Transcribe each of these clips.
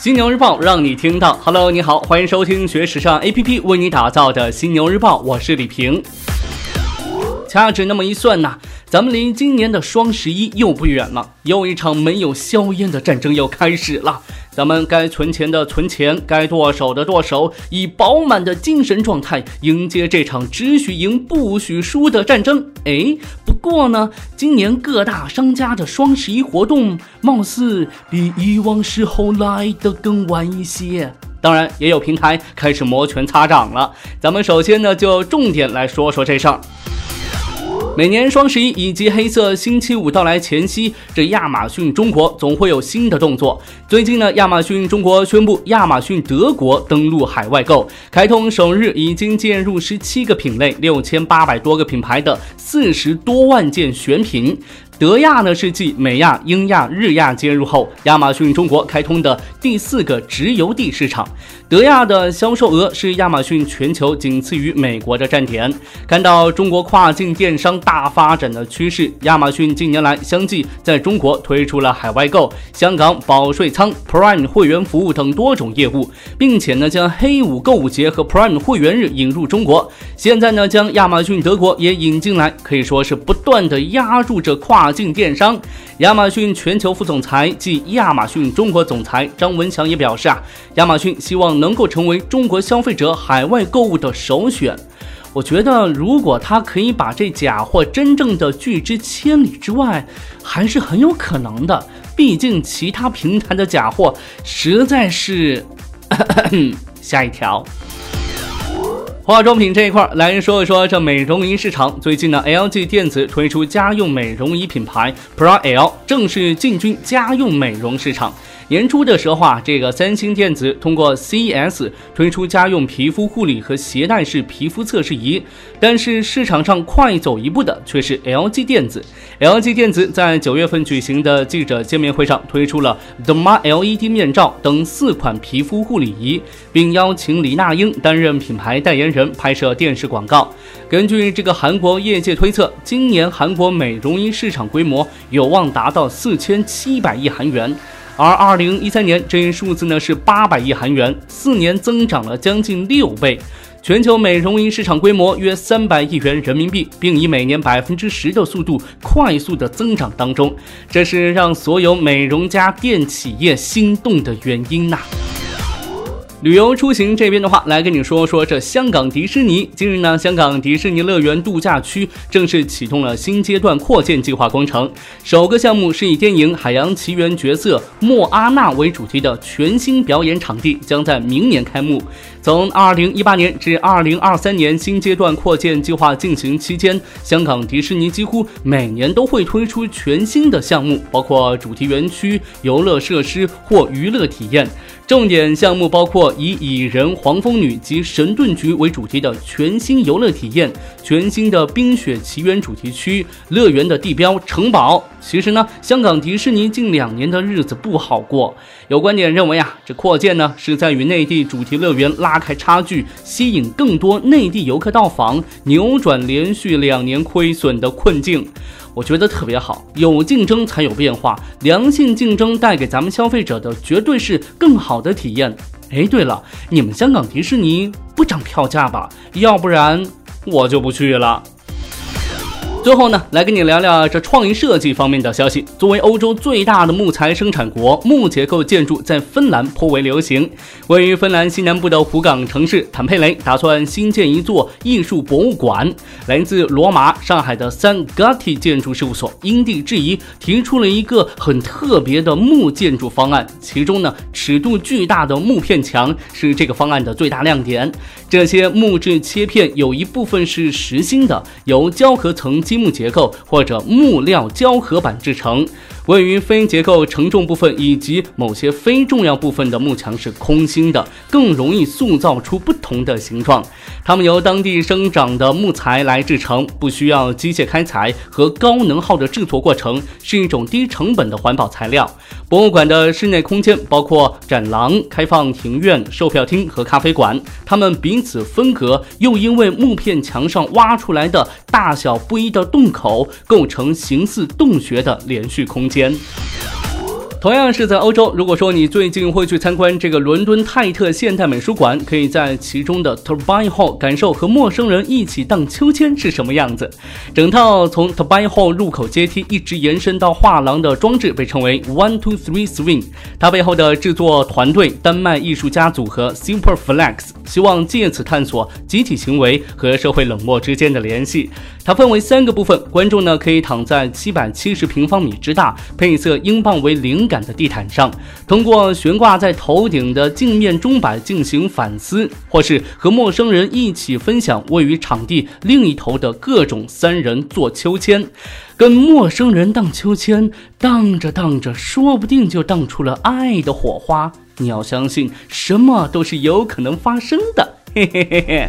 犀牛日报让你听到。Hello，你好，欢迎收听学时尚 APP 为你打造的犀牛日报，我是李平。掐指那么一算呐，咱们离今年的双十一又不远了，又一场没有硝烟的战争要开始了。咱们该存钱的存钱，该剁手的剁手，以饱满的精神状态迎接这场只许赢不许输的战争。哎，不过呢，今年各大商家的双十一活动貌似比以往时候来的更晚一些。当然，也有平台开始摩拳擦掌了。咱们首先呢，就重点来说说这事儿。每年双十一以及黑色星期五到来前夕，这亚马逊中国总会有新的动作。最近呢，亚马逊中国宣布，亚马逊德国登陆海外购，开通首日已经进入十七个品类、六千八百多个品牌的四十多万件选品。德亚呢是继美亚、英亚、日亚接入后，亚马逊中国开通的第四个直邮地市场。德亚的销售额是亚马逊全球仅次于美国的站点。看到中国跨境电商大发展的趋势，亚马逊近年来相继在中国推出了海外购、香港保税仓、Prime 会员服务等多种业务，并且呢将黑五购物节和 Prime 会员日引入中国。现在呢将亚马逊德国也引进来，可以说是不断的压住着跨。境电商，亚马逊全球副总裁暨亚马逊中国总裁张文强也表示啊，亚马逊希望能够成为中国消费者海外购物的首选。我觉得，如果他可以把这假货真正的拒之千里之外，还是很有可能的。毕竟其他平台的假货实在是……下一条。化妆品这一块来说一说这美容仪市场。最近呢，LG 电子推出家用美容仪品牌 Pro L，正式进军家用美容市场。年初的时候啊，这个三星电子通过 CES 推出家用皮肤护理和携带式皮肤测试仪，但是市场上快走一步的却是 LG 电子。LG 电子在九月份举行的记者见面会上推出了 Dma LED 面罩等四款皮肤护理仪，并邀请李娜英担任品牌代言人拍摄电视广告。根据这个韩国业界推测，今年韩国美容仪市场规模有望达到四千七百亿韩元。而二零一三年这一数字呢是八百亿韩元，四年增长了将近六倍。全球美容仪市场规模约三百亿元人民币，并以每年百分之十的速度快速的增长当中，这是让所有美容家电企业心动的原因呐。旅游出行这边的话，来跟你说说这香港迪士尼。近日呢，香港迪士尼乐园度假区正式启动了新阶段扩建计划工程。首个项目是以电影《海洋奇缘》角色莫阿娜为主题的全新表演场地，将在明年开幕。从2018年至2023年新阶段扩建计划进行期间，香港迪士尼几乎每年都会推出全新的项目，包括主题园区、游乐设施或娱乐体验。重点项目包括以蚁人、黄蜂女及神盾局为主题的全新游乐体验，全新的冰雪奇缘主题区，乐园的地标城堡。其实呢，香港迪士尼近两年的日子不好过。有观点认为啊，这扩建呢是在与内地主题乐园拉开差距，吸引更多内地游客到访，扭转连续两年亏损的困境。我觉得特别好，有竞争才有变化，良性竞争带给咱们消费者的绝对是更好的体验。哎，对了，你们香港迪士尼不涨票价吧？要不然我就不去了。最后呢，来跟你聊聊这创意设计方面的消息。作为欧洲最大的木材生产国，木结构建筑在芬兰颇为流行。位于芬兰西南部的湖港城市坦佩雷打算新建一座艺术博物馆。来自罗马、上海的三 Gatti 建筑事务所因地制宜，提出了一个很特别的木建筑方案。其中呢，尺度巨大的木片墙是这个方案的最大亮点。这些木质切片有一部分是实心的，由胶合层。积木结构或者木料胶合板制成。位于非结构承重部分以及某些非重要部分的幕墙是空心的，更容易塑造出不同的形状。它们由当地生长的木材来制成，不需要机械开采和高能耗的制作过程，是一种低成本的环保材料。博物馆的室内空间包括展廊、开放庭院、售票厅和咖啡馆，它们彼此分隔，又因为木片墙上挖出来的大小不一的洞口，构成形似洞穴的连续空间间。同样是在欧洲，如果说你最近会去参观这个伦敦泰特现代美术馆，可以在其中的 Turbine Hall 感受和陌生人一起荡秋千是什么样子。整套从 Turbine Hall 入口阶梯一直延伸到画廊的装置被称为 One Two Three Swing。它背后的制作团队丹麦艺术家组合 Superflex 希望借此探索集体行为和社会冷漠之间的联系。它分为三个部分，观众呢可以躺在七百七十平方米之大、配色英镑为灵感的地毯上，通过悬挂在头顶的镜面钟摆进行反思，或是和陌生人一起分享位于场地另一头的各种三人坐秋千，跟陌生人荡秋千，荡着荡着，说不定就荡出了爱的火花。你要相信，什么都是有可能发生的。嘿嘿嘿嘿。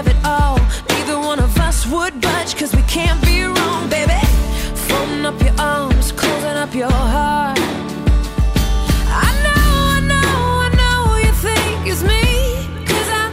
Have it all, neither one of us would budge, cause we can't be wrong, baby. Folding up your arms, closing up your heart. I know, I know, I know you think it's me. 'cause I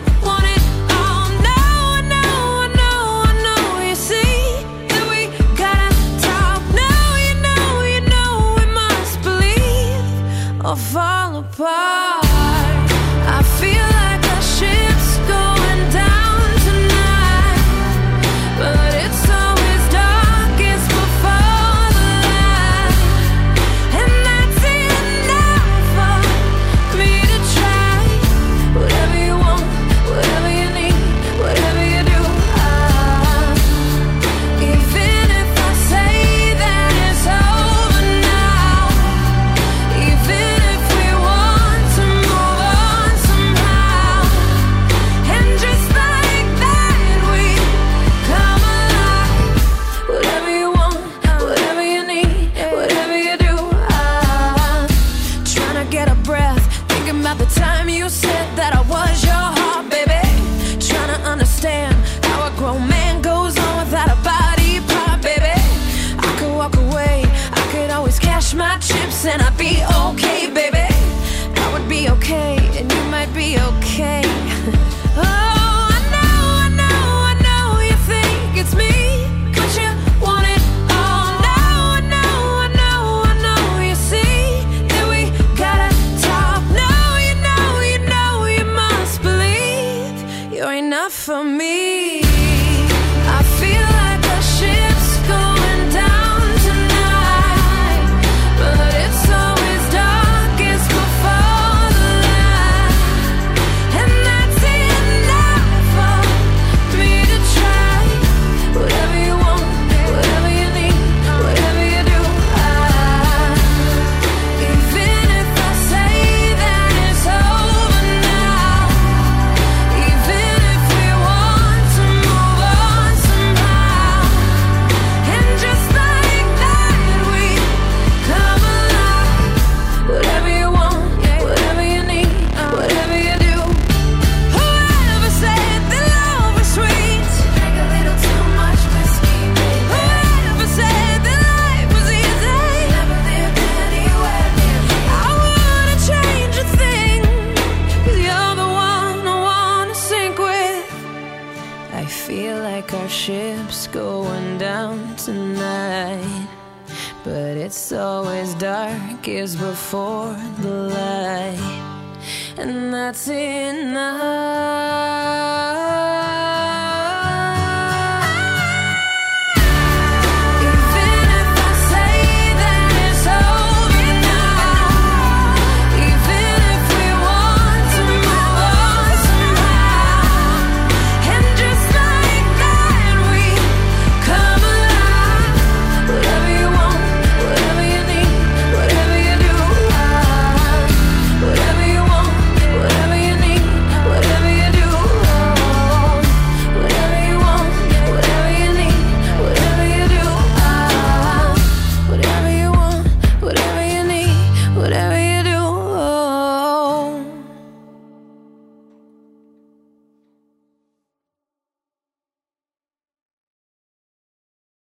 for me. It's always darkest before the light. And that's enough.